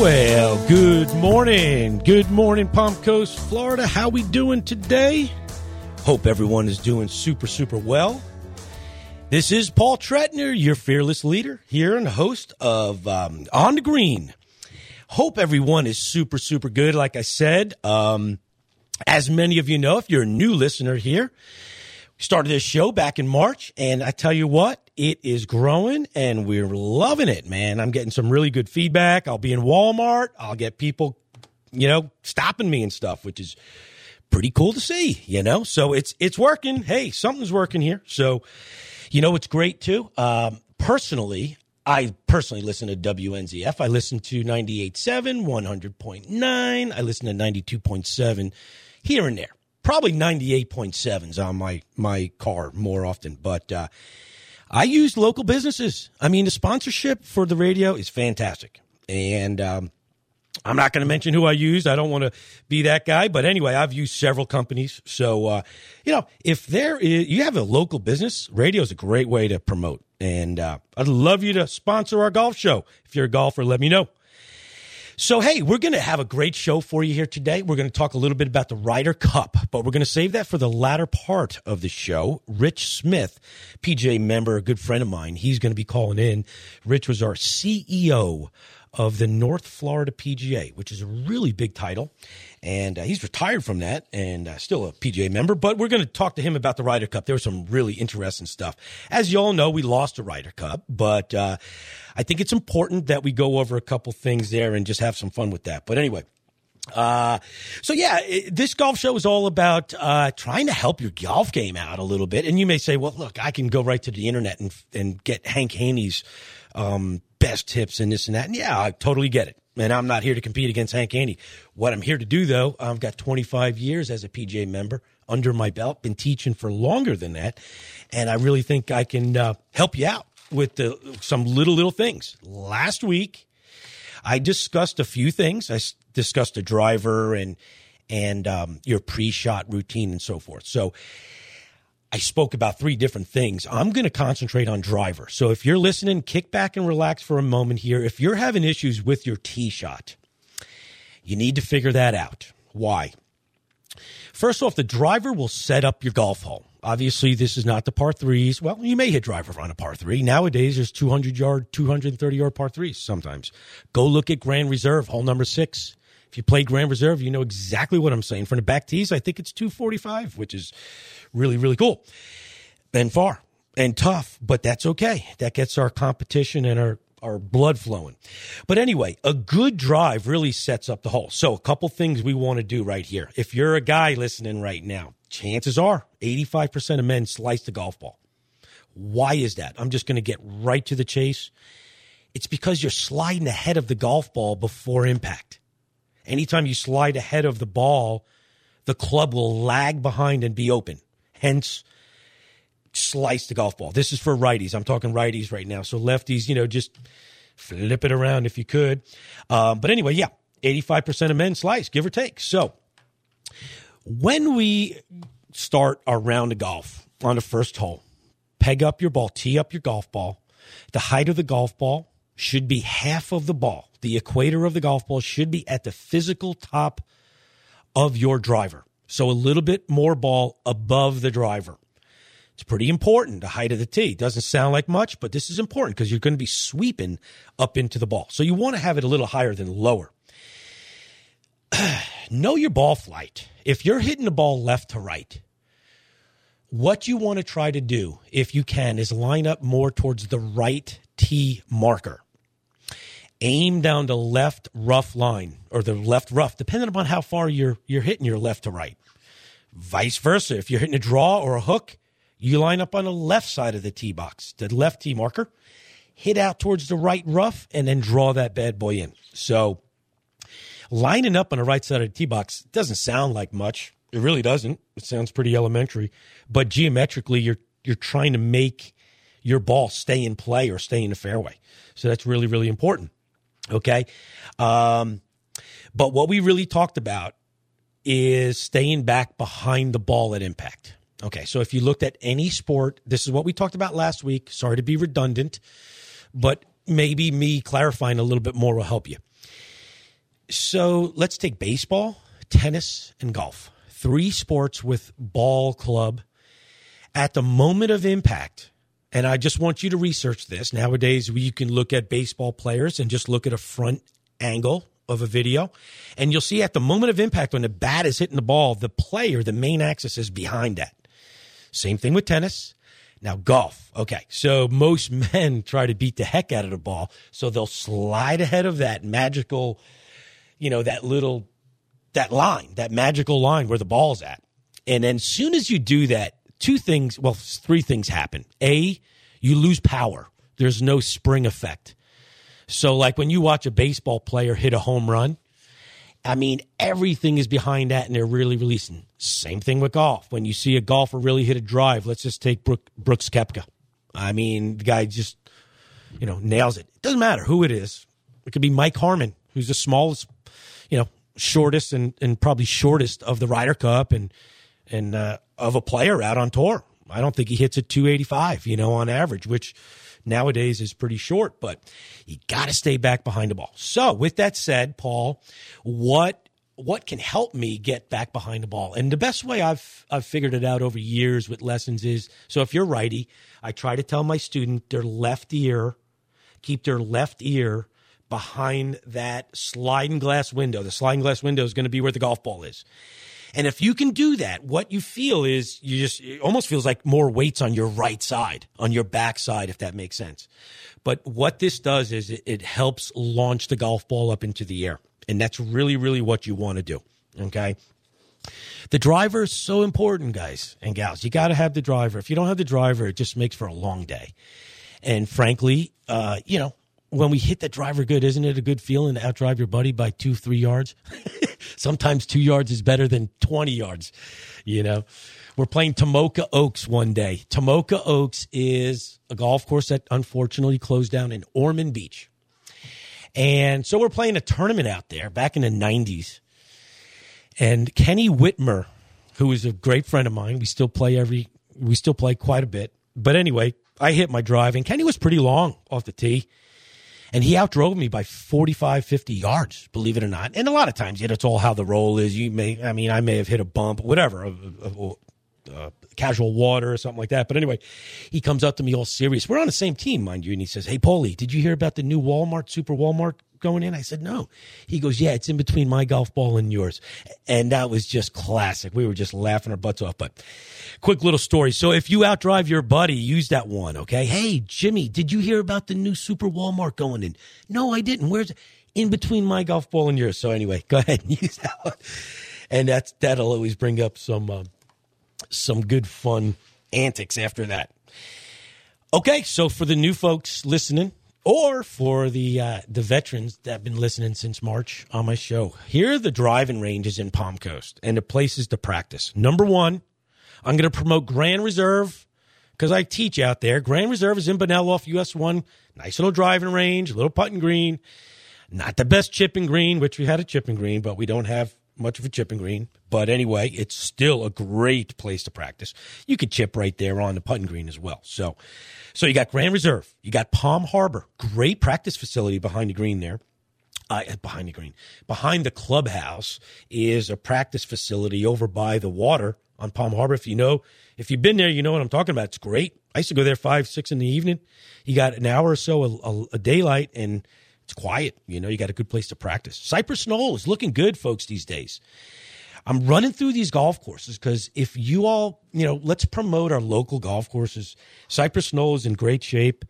Well, good morning. Good morning, Palm Coast, Florida. How we doing today? Hope everyone is doing super, super well. This is Paul Tretner, your fearless leader here and host of um, On the Green. Hope everyone is super, super good. Like I said, um, as many of you know, if you're a new listener here, we started this show back in March, and I tell you what, it is growing and we're loving it, man. I'm getting some really good feedback. I'll be in Walmart. I'll get people, you know, stopping me and stuff, which is pretty cool to see, you know? So it's, it's working. Hey, something's working here. So, you know, it's great too. Um, personally, I personally listen to WNZF. I listen to 98.7, 100.9. I listen to 92.7 here and there. Probably 98.7s on my, my car more often, but, uh, I use local businesses. I mean, the sponsorship for the radio is fantastic. And um, I'm not going to mention who I use. I don't want to be that guy. But anyway, I've used several companies. So, uh, you know, if there is, you have a local business, radio is a great way to promote. And uh, I'd love you to sponsor our golf show. If you're a golfer, let me know. So, hey, we're going to have a great show for you here today. We're going to talk a little bit about the Ryder Cup, but we're going to save that for the latter part of the show. Rich Smith, PGA member, a good friend of mine, he's going to be calling in. Rich was our CEO of the North Florida PGA, which is a really big title. And uh, he's retired from that and uh, still a PGA member. But we're going to talk to him about the Ryder Cup. There was some really interesting stuff. As you all know, we lost the Ryder Cup, but uh, I think it's important that we go over a couple things there and just have some fun with that. But anyway, uh, so yeah, it, this golf show is all about, uh, trying to help your golf game out a little bit. And you may say, well, look, I can go right to the internet and, and get Hank Haney's, um, best tips and this and that. And yeah, I totally get it. And I'm not here to compete against Hank Haney. What I'm here to do though, I've got 25 years as a PGA member under my belt, been teaching for longer than that. And I really think I can, uh, help you out with the, some little, little things. Last week, I discussed a few things. I discussed a driver and and um, your pre-shot routine and so forth. So I spoke about three different things. I'm going to concentrate on driver. So if you're listening, kick back and relax for a moment here. If you're having issues with your tee shot, you need to figure that out. Why? First off, the driver will set up your golf hole. Obviously, this is not the par threes. Well, you may hit driver on a par three. Nowadays, there's 200 yard, 230 yard par threes sometimes. Go look at Grand Reserve, hole number six. If you play Grand Reserve, you know exactly what I'm saying. From the back tees, I think it's 245, which is really, really cool and far and tough, but that's okay. That gets our competition and our our blood flowing. But anyway, a good drive really sets up the hole. So a couple things we want to do right here. If you're a guy listening right now, chances are 85% of men slice the golf ball. Why is that? I'm just going to get right to the chase. It's because you're sliding ahead of the golf ball before impact. Anytime you slide ahead of the ball, the club will lag behind and be open. Hence, slice the golf ball. This is for righties. I'm talking righties right now. So lefties, you know, just flip it around if you could. Um, but anyway, yeah, 85% of men slice, give or take. So when we start our round of golf on the first hole, peg up your ball, tee up your golf ball. The height of the golf ball should be half of the ball. The equator of the golf ball should be at the physical top of your driver. So a little bit more ball above the driver. It's pretty important, the height of the tee. Doesn't sound like much, but this is important because you're going to be sweeping up into the ball. So you want to have it a little higher than lower. know your ball flight. If you're hitting the ball left to right, what you want to try to do, if you can, is line up more towards the right tee marker. Aim down the left rough line or the left rough, depending upon how far you're you're hitting your left to right. Vice versa, if you're hitting a draw or a hook, you line up on the left side of the tee box, the left tee marker, hit out towards the right rough, and then draw that bad boy in. So lining up on the right side of the tee box doesn't sound like much. It really doesn't. It sounds pretty elementary, but geometrically, you're you're trying to make your ball stay in play or stay in the fairway. So that's really really important. Okay, um, but what we really talked about is staying back behind the ball at impact. Okay, so if you looked at any sport, this is what we talked about last week. Sorry to be redundant, but maybe me clarifying a little bit more will help you So let's take baseball, tennis, and golf. Three sports with ball club. At the moment of impact, and I just want you to research this. Nowadays, you can look at baseball players and just look at a front angle of a video, and you'll see at the moment of impact when the bat is hitting the ball, the player, the main axis is behind that. Same thing with tennis. Now, golf. Okay. So most men try to beat the heck out of the ball. So they'll slide ahead of that magical, you know, that little, that line, that magical line where the ball's at. And then as soon as you do that, two things, well, three things happen. A, you lose power. There's no spring effect. So, like when you watch a baseball player hit a home run, I mean, everything is behind that and they're really releasing. Same thing with golf. When you see a golfer really hit a drive, let's just take Brooke, Brooks Koepka. I mean, the guy just, you know, nails it. It doesn't matter who it is. It could be Mike Harman, who's the smallest, you know, shortest and, and probably shortest of the Ryder Cup and, and, uh, of a player out on tour. I don't think he hits at 285, you know, on average, which nowadays is pretty short, but you got to stay back behind the ball. So, with that said, Paul, what what can help me get back behind the ball? And the best way I've I've figured it out over years with lessons is so if you're righty, I try to tell my student their left ear, keep their left ear behind that sliding glass window. The sliding glass window is going to be where the golf ball is. And if you can do that, what you feel is you just, it almost feels like more weights on your right side, on your back side, if that makes sense. But what this does is it, it helps launch the golf ball up into the air. And that's really, really what you want to do. Okay. The driver is so important, guys and gals. You got to have the driver. If you don't have the driver, it just makes for a long day. And frankly, uh, you know, when we hit that driver good, isn't it a good feeling to outdrive your buddy by two, three yards? Sometimes two yards is better than 20 yards, you know? We're playing Tomoka Oaks one day. Tomoka Oaks is a golf course that unfortunately closed down in Ormond Beach. And so we're playing a tournament out there back in the 90s. And Kenny Whitmer, who is a great friend of mine, we still play every, we still play quite a bit. But anyway, I hit my drive and Kenny was pretty long off the tee and he outdrove me by 45, 50 yards, believe it or not. And a lot of times, you know, it's all how the roll is. You may, I mean, I may have hit a bump, whatever, a, a, a, casual water or something like that. But anyway, he comes up to me all serious. We're on the same team, mind you. And he says, Hey, Paulie, did you hear about the new Walmart, Super Walmart going in? I said, no. He goes, yeah, it's in between my golf ball and yours. And that was just classic. We were just laughing our butts off. But quick little story. So if you outdrive your buddy, use that one. Okay. Hey, Jimmy, did you hear about the new Super Walmart going in? No, I didn't. Where's it? In between my golf ball and yours. So anyway, go ahead and use that one. And that's, that'll always bring up some, uh, some good fun antics after that. Okay, so for the new folks listening, or for the uh, the veterans that have been listening since March on my show. Here are the driving ranges in Palm Coast and the places to practice. Number one, I'm going to promote Grand Reserve because I teach out there. Grand Reserve is in Bunnell off US 1. Nice little driving range, little putting green. Not the best chipping green, which we had a chipping green, but we don't have much of a chipping green. But anyway, it's still a great place to practice. You could chip right there on the putting green as well. So, so you got Grand Reserve, you got Palm Harbor, great practice facility behind the green there. Uh, behind the green, behind the clubhouse is a practice facility over by the water on Palm Harbor. If you know, if you've been there, you know what I'm talking about. It's great. I used to go there five, six in the evening. You got an hour or so a, a, a daylight and it's quiet. You know, you got a good place to practice. Cypress Knoll is looking good, folks, these days. I'm running through these golf courses because if you all, you know, let's promote our local golf courses. Cypress Knoll is in great shape.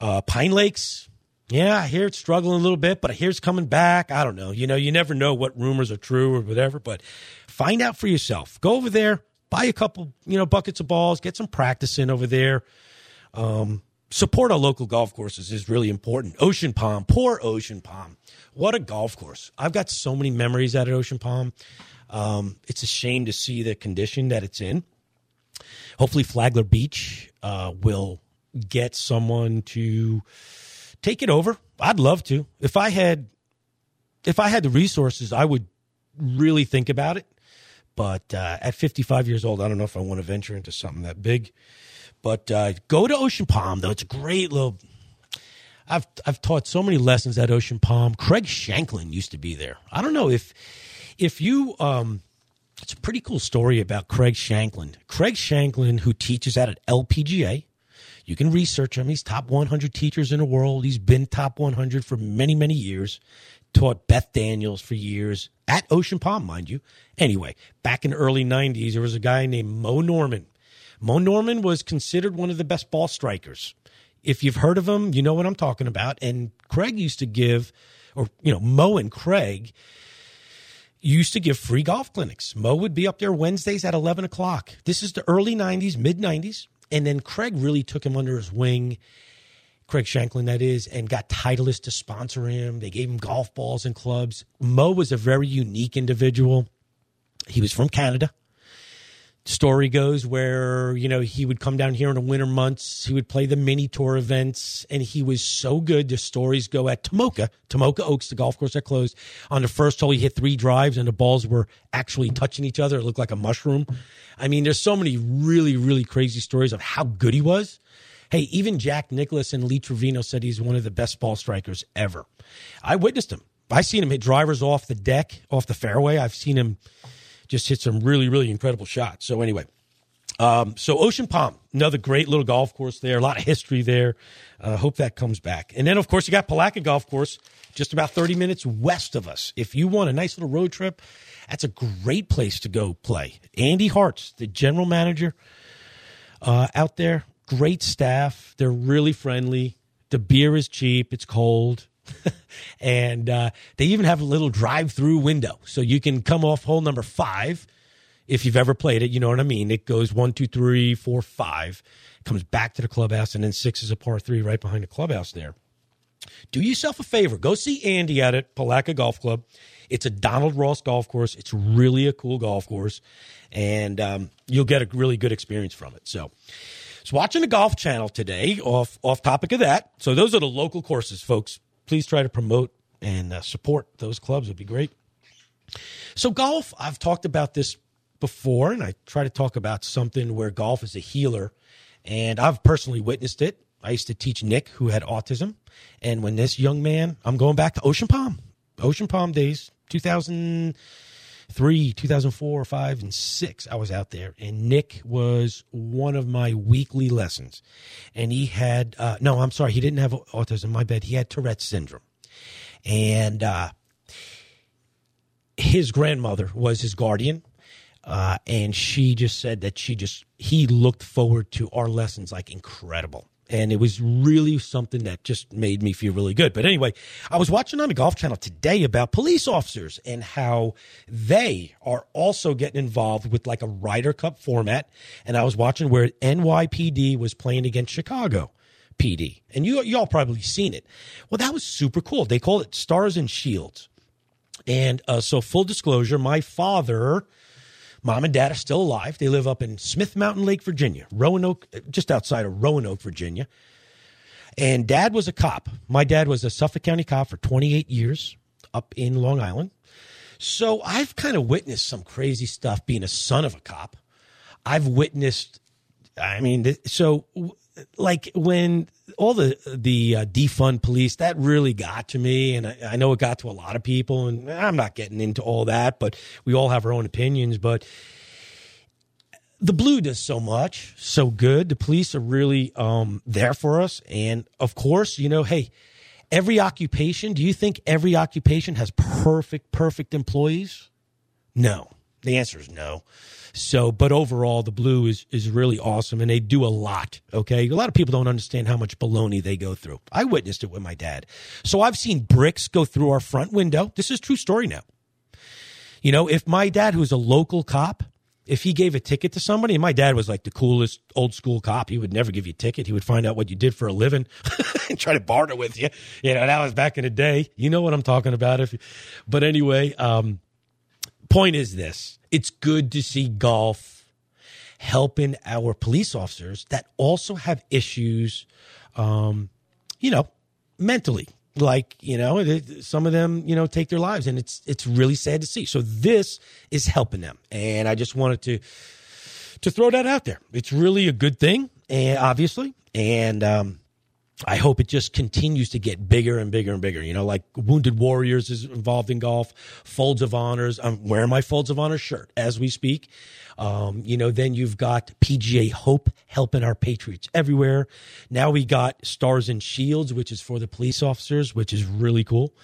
Uh, Pine Lakes, yeah, I hear it's struggling a little bit, but I hear it's coming back. I don't know. You know, you never know what rumors are true or whatever, but find out for yourself. Go over there, buy a couple, you know, buckets of balls, get some practice in over there. Um, support our local golf courses is really important. Ocean Palm, poor Ocean Palm. What a golf course. I've got so many memories out at Ocean Palm. Um, it's a shame to see the condition that it's in. Hopefully, Flagler Beach uh, will get someone to take it over. I'd love to. If I had, if I had the resources, I would really think about it. But uh, at 55 years old, I don't know if I want to venture into something that big. But uh, go to Ocean Palm, though. It's a great little. I've I've taught so many lessons at Ocean Palm. Craig Shankland used to be there. I don't know if if you um it's a pretty cool story about Craig Shankland. Craig Shankland, who teaches at an LPGA, you can research him. He's top 100 teachers in the world. He's been top 100 for many, many years. Taught Beth Daniels for years at Ocean Palm, mind you. Anyway, back in the early 90s, there was a guy named Moe Norman. Moe Norman was considered one of the best ball strikers. If you've heard of him, you know what I'm talking about. And Craig used to give, or, you know, Moe and Craig used to give free golf clinics. Moe would be up there Wednesdays at 11 o'clock. This is the early 90s, mid 90s. And then Craig really took him under his wing. Craig Shankland, that is, and got Titleist to sponsor him. They gave him golf balls and clubs. Moe was a very unique individual. He was from Canada story goes where you know he would come down here in the winter months he would play the mini tour events and he was so good the stories go at tomoka tomoka oaks the golf course that closed. On the first hole he hit three drives and the balls were actually touching each other. It looked like a mushroom. I mean there's so many really really crazy stories of how good he was. Hey even jack nicklaus and lee trevino said he's one of the best ball strikers ever. I witnessed him. I've seen him hit drivers off the deck off the fairway. I've seen him just hit some really, really incredible shots. So anyway, um, so Ocean Palm, another great little golf course there. A lot of history there. Uh, hope that comes back. And then, of course, you got Palatka Golf Course, just about 30 minutes west of us. If you want a nice little road trip, that's a great place to go play. Andy Hartz, the general manager uh, out there, great staff. They're really friendly. The beer is cheap. It's cold. and uh, they even have a little drive-through window, so you can come off hole number five. If you've ever played it, you know what I mean. It goes one, two, three, four, five, comes back to the clubhouse, and then six is a par three right behind the clubhouse there. Do yourself a favor. Go see Andy at it, Palatka Golf Club. It's a Donald Ross golf course. It's really a cool golf course, and um, you'll get a really good experience from it. So, so watching the Golf Channel today. Off off topic of that. So those are the local courses, folks please try to promote and uh, support those clubs. Would be great. So golf, I've talked about this before, and I try to talk about something where golf is a healer, and I've personally witnessed it. I used to teach Nick, who had autism, and when this young man, I'm going back to Ocean Palm, Ocean Palm days, 2000 three, 2004, five, and six, I was out there, and Nick was one of my weekly lessons. And he had, uh, no, I'm sorry, he didn't have autism, my bad. He had Tourette's syndrome. And uh, his grandmother was his guardian. Uh, and she just said that she just, he looked forward to our lessons like incredible and it was really something that just made me feel really good. But anyway, I was watching on the Golf Channel today about police officers and how they are also getting involved with like a Ryder Cup format. And I was watching where NYPD was playing against Chicago. PD, and you y'all probably seen it. Well, that was super cool. They call it Stars and Shields, and uh, so full disclosure, my father Mom and dad are still alive. They live up in Smith Mountain Lake, Virginia, Roanoke, uh, just outside of Roanoke, Virginia. And dad was a cop. My dad was a Suffolk County cop for 28 years up in Long Island. So I've kind of witnessed some crazy stuff being a son of a cop. I've witnessed, I mean, so like when all the the uh, defund police that really got to me and I, I, know it got to a lot of people and i'm not getting into all that but we all have our own opinions but the blue does so much so good. The police are really um, there for us and of course you know hey every occupation do you think every occupation has perfect perfect employees? No the answer is no so, but overall, the blue is is really awesome, and they do a lot. Okay, a lot of people don't understand how much baloney they go through. I witnessed it with my dad, so I've seen bricks go through our front window. This is true story now. You know, if my dad, who's a local cop, if he gave a ticket to somebody, and my dad was like the coolest old school cop, he would never give you a ticket. He would find out what you did for a living and try to barter with you. You know, that was back in the day. You know what I'm talking about. If, but anyway, um, point is this it's good to see golf helping our police officers that also have issues, um, you know, mentally. Like you know, some of them you know take their lives, and it's it's really sad to see. So this is helping them, and I just wanted to to throw that out there. It's really a good thing, and obviously, and um, I hope it just continues to get bigger and bigger and bigger. You know, like Wounded Warriors is involved in golf, Folds of Honors. I'm wearing my Folds of Honor shirt as we speak. Um, you know, then you've got PGA Hope helping our Patriots everywhere. Now we got Stars and Shields, which is for the police officers, which is really cool.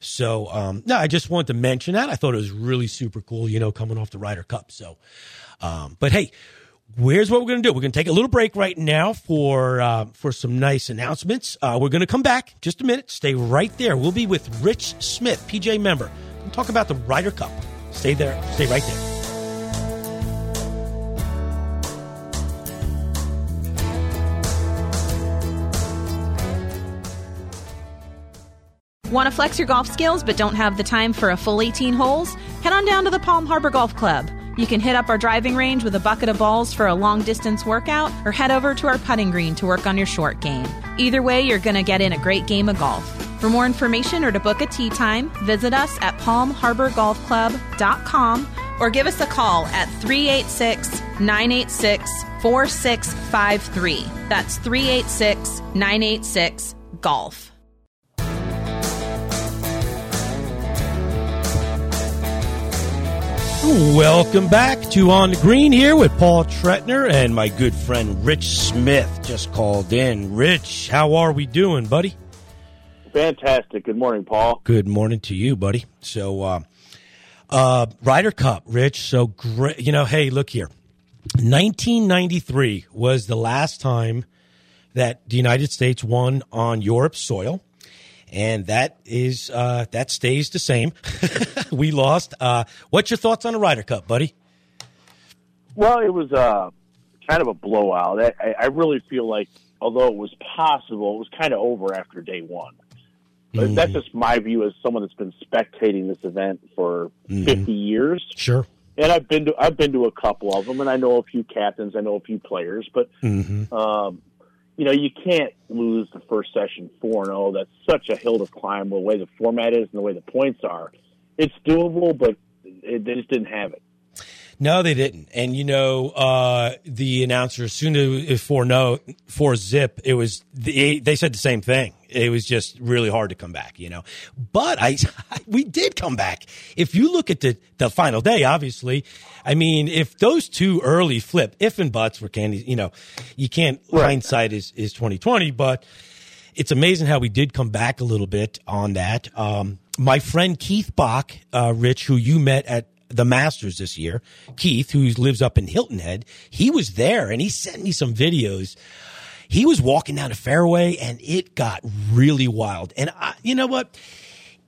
So, um, no, I just wanted to mention that. I thought it was really super cool, you know, coming off the Ryder Cup. So, um, but hey, Here's what we're going to do. We're going to take a little break right now for uh, for some nice announcements. Uh, we're going to come back just a minute. Stay right there. We'll be with Rich Smith, PGA member. We'll talk about the Ryder Cup. Stay there. Stay right there. Want to flex your golf skills but don't have the time for a full 18 holes? Head on down to the Palm Harbor Golf Club. You can hit up our driving range with a bucket of balls for a long distance workout or head over to our putting green to work on your short game. Either way, you're going to get in a great game of golf. For more information or to book a tee time, visit us at palmharborgolfclub.com or give us a call at 386 986 4653. That's 386 986 Golf. Welcome back to On the Green here with Paul Tretner and my good friend Rich Smith just called in. Rich, how are we doing, buddy? Fantastic. Good morning, Paul. Good morning to you, buddy. So, uh, uh, Ryder Cup, Rich. So great. You know, hey, look here. 1993 was the last time that the United States won on Europe's soil and that is uh, that stays the same. we lost. Uh, what's your thoughts on the Ryder Cup, buddy? Well, it was uh, kind of a blowout. I, I really feel like, although it was possible, it was kind of over after day one. But mm. that's just my view as someone that's been spectating this event for mm. 50 years. Sure. And I've been to I've been to a couple of them, and I know a few captains, I know a few players, but mm-hmm. um, you know, you can't lose the first session 4 0. That's such a hill to climb the way the format is and the way the points are. It's doable, but it, they just didn't have it. No, they didn't. And you know, uh, the announcer, as soon as for no for zip, it was they, they said the same thing. It was just really hard to come back, you know. But I, we did come back. If you look at the the final day, obviously, I mean, if those two early flip, if and buts were candy, you know, you can't right. hindsight is is twenty twenty, but it's amazing how we did come back a little bit on that. Um, my friend Keith Bach, uh, Rich, who you met at the Masters this year, Keith, who lives up in Hilton Head, he was there and he sent me some videos. He was walking down a fairway and it got really wild. And I, you know what?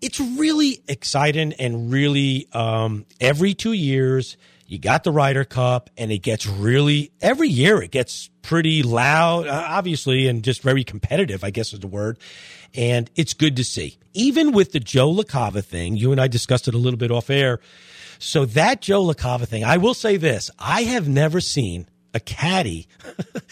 It's really exciting and really, um, every two years, you got the Ryder Cup and it gets really, every year it gets pretty loud, uh, obviously, and just very competitive, I guess is the word. And it's good to see. Even with the Joe LaCava thing, you and I discussed it a little bit off air so that Joe LaCava thing, I will say this: I have never seen a caddy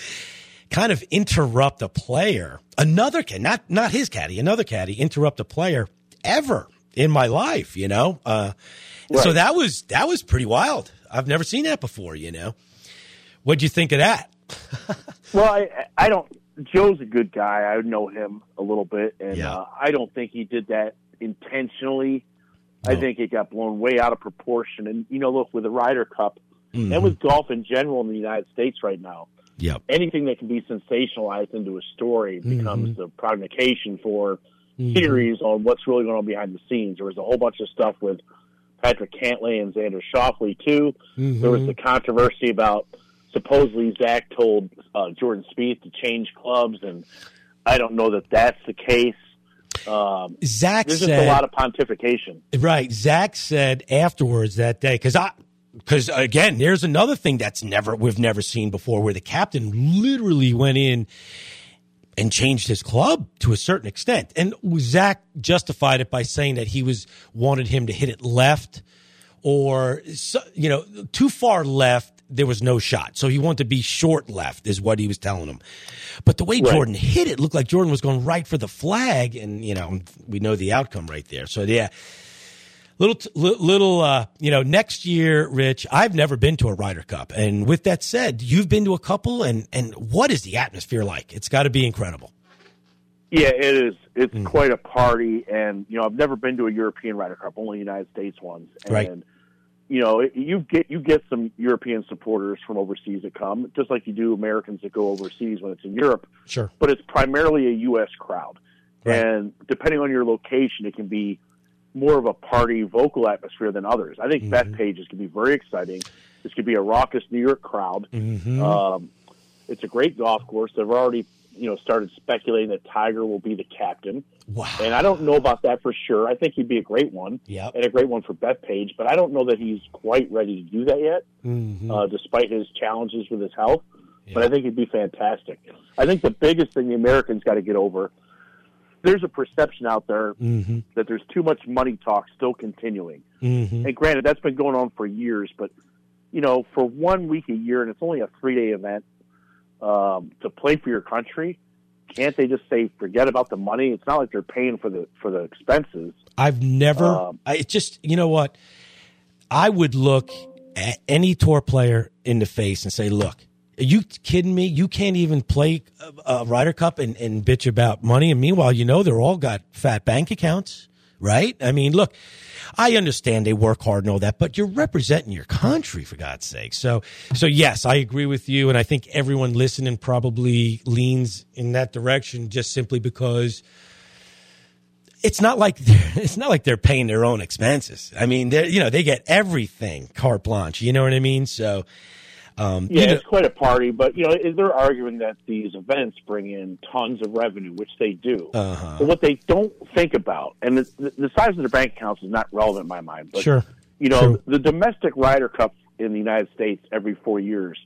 kind of interrupt a player, another caddy, not not his caddy, another caddy interrupt a player ever in my life. You know, uh, right. so that was that was pretty wild. I've never seen that before. You know, what'd you think of that? well, I I don't. Joe's a good guy. I know him a little bit, and yeah. uh, I don't think he did that intentionally. I think it got blown way out of proportion. And you know, look with the Ryder Cup mm-hmm. and with golf in general in the United States right now, yep. anything that can be sensationalized into a story mm-hmm. becomes the prognostication for mm-hmm. series on what's really going on behind the scenes. There was a whole bunch of stuff with Patrick Cantlay and Xander Schauffele too. Mm-hmm. There was the controversy about supposedly Zach told uh, Jordan Spieth to change clubs, and I don't know that that's the case. Um, Zach there's said, just a lot of pontification. Right. Zach said afterwards that day, because I, because again, there's another thing that's never we've never seen before, where the captain literally went in and changed his club to a certain extent, and Zach justified it by saying that he was wanted him to hit it left or you know too far left there was no shot. So he wanted to be short left, is what he was telling him. But the way right. Jordan hit it looked like Jordan was going right for the flag, and you know we know the outcome right there. So yeah, little little uh, you know next year, Rich. I've never been to a Ryder Cup, and with that said, you've been to a couple, and and what is the atmosphere like? It's got to be incredible. Yeah, it is. It's mm. quite a party, and you know, I've never been to a European Ryder Cup, only United States ones, and right. you know, you get you get some European supporters from overseas that come, just like you do Americans that go overseas when it's in Europe. Sure, but it's primarily a U.S. crowd, right. and depending on your location, it can be more of a party vocal atmosphere than others. I think mm-hmm. Bethpage is going to be very exciting. This could be a raucous New York crowd. Mm-hmm. Um, it's a great golf course. They've already you know, started speculating that Tiger will be the captain. Wow. And I don't know about that for sure. I think he'd be a great one. Yep. And a great one for Bethpage, but I don't know that he's quite ready to do that yet, mm-hmm. uh, despite his challenges with his health. Yep. But I think he'd be fantastic. I think the biggest thing the Americans got to get over there's a perception out there mm-hmm. that there's too much money talk still continuing. Mm-hmm. And granted, that's been going on for years, but you know, for one week a year, and it's only a three day event, um, to play for your country, can't they just say forget about the money? It's not like they're paying for the for the expenses. I've never. Um, I just you know what, I would look at any tour player in the face and say, look. Are you kidding me? You can't even play a, a Ryder Cup and, and bitch about money. And meanwhile, you know, they're all got fat bank accounts, right? I mean, look, I understand they work hard and all that, but you're representing your country for God's sake. So, so yes, I agree with you, and I think everyone listening probably leans in that direction just simply because it's not like it's not like they're paying their own expenses. I mean, they you know they get everything carte blanche. You know what I mean? So um, yeah, you know, it's quite a party, but you know they're arguing that these events bring in tons of revenue, which they do. Uh-huh. But what they don't think about, and the, the, size of their bank accounts is not relevant in my mind, but sure. you know True. the domestic Ryder Cup in the United States every four years,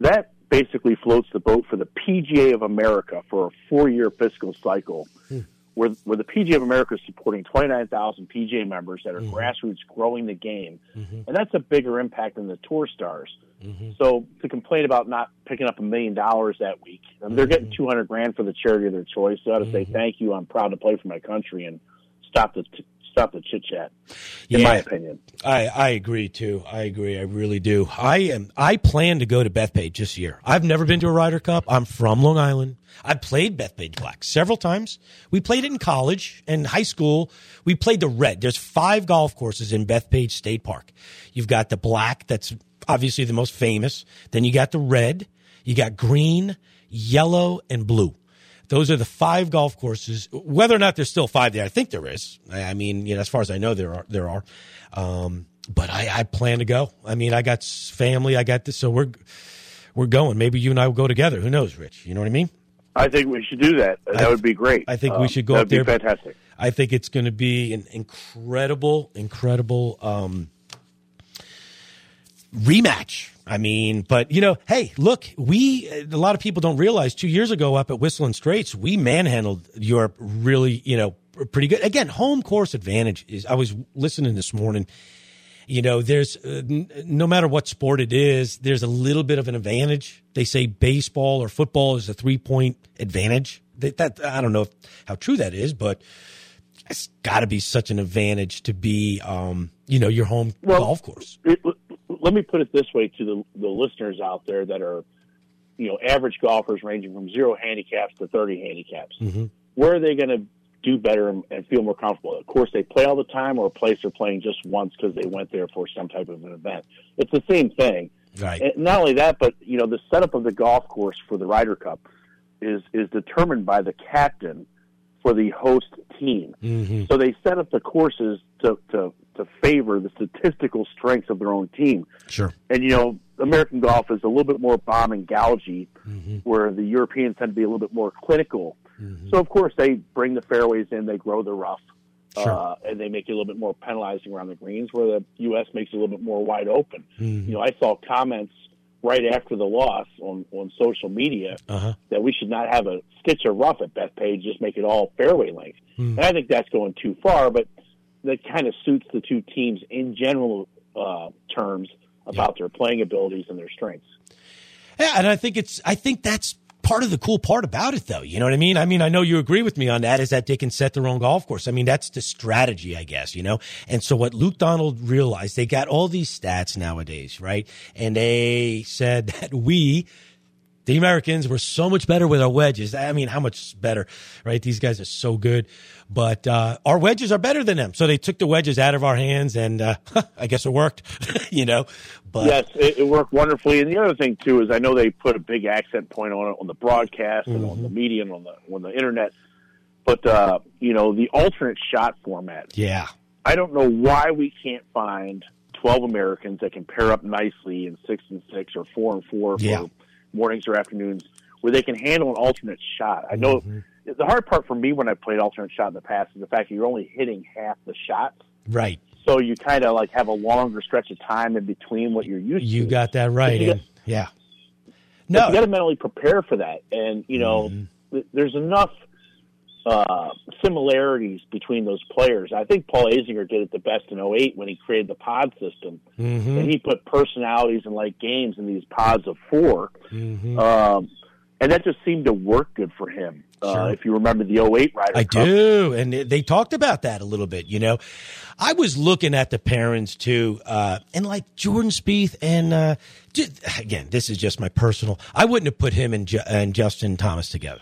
that basically floats the boat for the PGA of America for a four-year fiscal cycle. Hmm. Where, where the PGA of America is supporting 29,000 PGA members that are mm-hmm. grassroots growing the game. Mm-hmm. And that's a bigger impact than the tour stars. Mm-hmm. So to complain about not picking up a million dollars that week, I mean, they're getting mm-hmm. 200 grand for the charity of their choice. So I ought to say Mm-hmm. thank you. I'm proud to play for my country and stop the t- stop the chit chat. In Yeah. my opinion, I, I agree too. I agree. I really do. I am. I plan to go to Bethpage this year. I've never been to a Ryder Cup. I'm from Long Island. I played Bethpage Black several times. We played it in college and high school. We played the red. There's five golf courses in Bethpage State Park. You've got the black. That's obviously the most famous. Then you got the red. You got green, yellow, and blue. Those are the five golf courses. Whether or not there's still five there, I think there is. I mean, you know, as far as I know, there are. There are. Um, but I, I plan to go. I mean, I got family. I got this, so we're we're going. Maybe you and I will go together. Who knows, Rich? You know what I mean? I think we should do that. That I- would be great. I think we Um, should go That up would be there. fantastic. I think it's going to be an incredible, incredible um, rematch. I mean, but you know, hey, look, we a lot of people don't realize two years ago up at Whistling Straits, we manhandled Europe really, you know, pretty good. Again, home course advantage is. I was listening this morning. You know, there's uh, n- no matter what sport it is, there's a little bit of an advantage. They say baseball or football is a three point advantage. That, that I don't know if, how true that is, but it's got to be such an advantage to be, um, you know, your home Well, golf course. It, let me put it this way to the, the listeners out there that are, you know, average golfers ranging from zero handicaps to 30 handicaps. Mhm. Where are they going to do better and, and feel more comfortable? Of course, they play all the time or a place they're playing just once because they went there for some type of an event. It's the same thing. Right. And not only that, but, you know, the setup of the golf course for the Ryder Cup is, is determined by the captain for the host team. hmm So they set up the courses to, to, to favor the statistical strengths of their own team. Sure. And, you know, American golf is a little bit more bomb and gougey, Mhm. where the Europeans tend to be a little bit more clinical. Mhm. So, of course, they bring the fairways in, they grow the rough, Sure. uh, and they make it a little bit more penalizing around the greens, where the U.S. makes it a little bit more wide open. Mhm. You know, I saw comments right after the loss on, on social media Uh-huh. that we should not have a stitch of rough at Bethpage, just make it all fairway length. Hmm. And I think that's going too far, but that kind of suits the two teams in general uh, terms about their playing abilities and their strengths. Yeah, and I think it's I think that's part of the cool part about it though. You know what I mean? I mean, I know you agree with me on that is that they can set their own golf course. I mean, that's the strategy, I guess, you know? And so what Luke Donald realized, they got all these stats nowadays, right? And they said that we The Americans were so much better with our wedges. I mean, how much better, right? These guys are so good, but uh, our wedges are better than them. So they took the wedges out of our hands, and uh, I guess it worked, you know. But yes, it, it, worked wonderfully. And the other thing too is I know they put a big accent point on it on the broadcast and mm-hmm. on the media and on the on the internet. But uh, you know the alternate shot format. Yeah, I don't know why we can't find twelve Americans that can pair up nicely in six and six or four and four yeah. for mornings or afternoons where they can handle an alternate shot. I know mm-hmm. the hard part for me when I played alternate shot in the past is the fact that you're only hitting half the shots. Right. So you kind of like have a longer stretch of time in between what you're used you to. You got that right. Got, yeah. No, you got to mentally prepare for that, and you know, mm-hmm. there's enough uh, similarities between those players. I think Paul Azinger did it the best in 08 when he created the pod system. Mm-hmm. And he put personalities and like games in these pods of 4 mm-hmm. um, and that just seemed to work good for him. Uh, sure. Uh, if you remember the 08 Ryder I Cup. do. And they talked about that a little bit, you know. I was looking at the parents too, uh, and like Jordan Spieth and, uh, again, this is just my personal, I wouldn't have put him and, Ju- and Justin Thomas together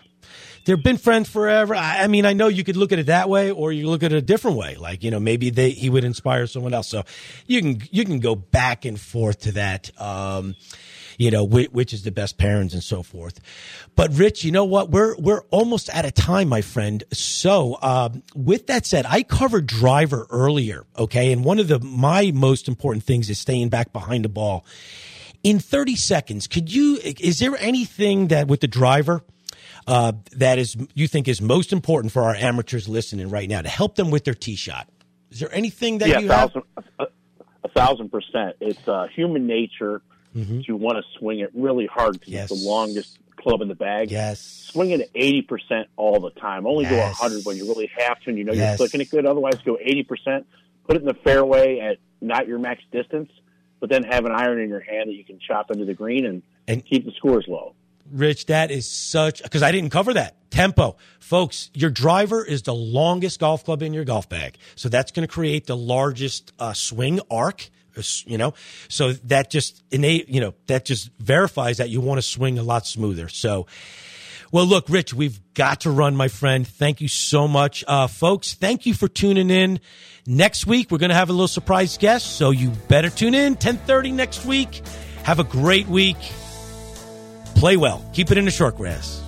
they've been friends forever. I, I, mean, I know you could look at it that way, or you look at it a different way. Like you know, maybe they he would inspire someone else. So you can you can go back and forth to that. Um, you know, which, which, is the best parents and so forth. But Rich, you know what? We're, we're almost out of time, my friend. So, um, with that said, I covered driver earlier. Okay. And one of the, my most important things is staying back behind the ball. In 30 seconds, could you, is there anything that with the driver, uh, that is you think is most important for our amateurs listening right now to help them with their tee shot? Is there anything that yeah, you thousand, have? A, thousand percent. It's uh, human nature mm-hmm. to want to swing it really hard because yes. it's the longest club in the bag. Yes. Swing it at 80% all the time. Only yes. go 100 when you really have to and you know yes. you're clicking it good. Otherwise, go 80%. Put it in the fairway at not your max distance, but then have an iron in your hand that you can chop into the green and, and keep the scores low. Rich, that is such because I didn't cover that tempo, folks. Your driver is the longest golf club in your golf bag, so that's going to create the largest uh, swing arc. You know, so that just innate, you know, that just verifies that you want to swing a lot smoother. So, well, look, Rich, we've got to run, my friend. Thank you so much, uh, folks. Thank you for tuning in. Next week, we're going to have a little surprise guest, so you better tune in. Ten thirty next week. Have a great week. Play well. Keep it in the short grass.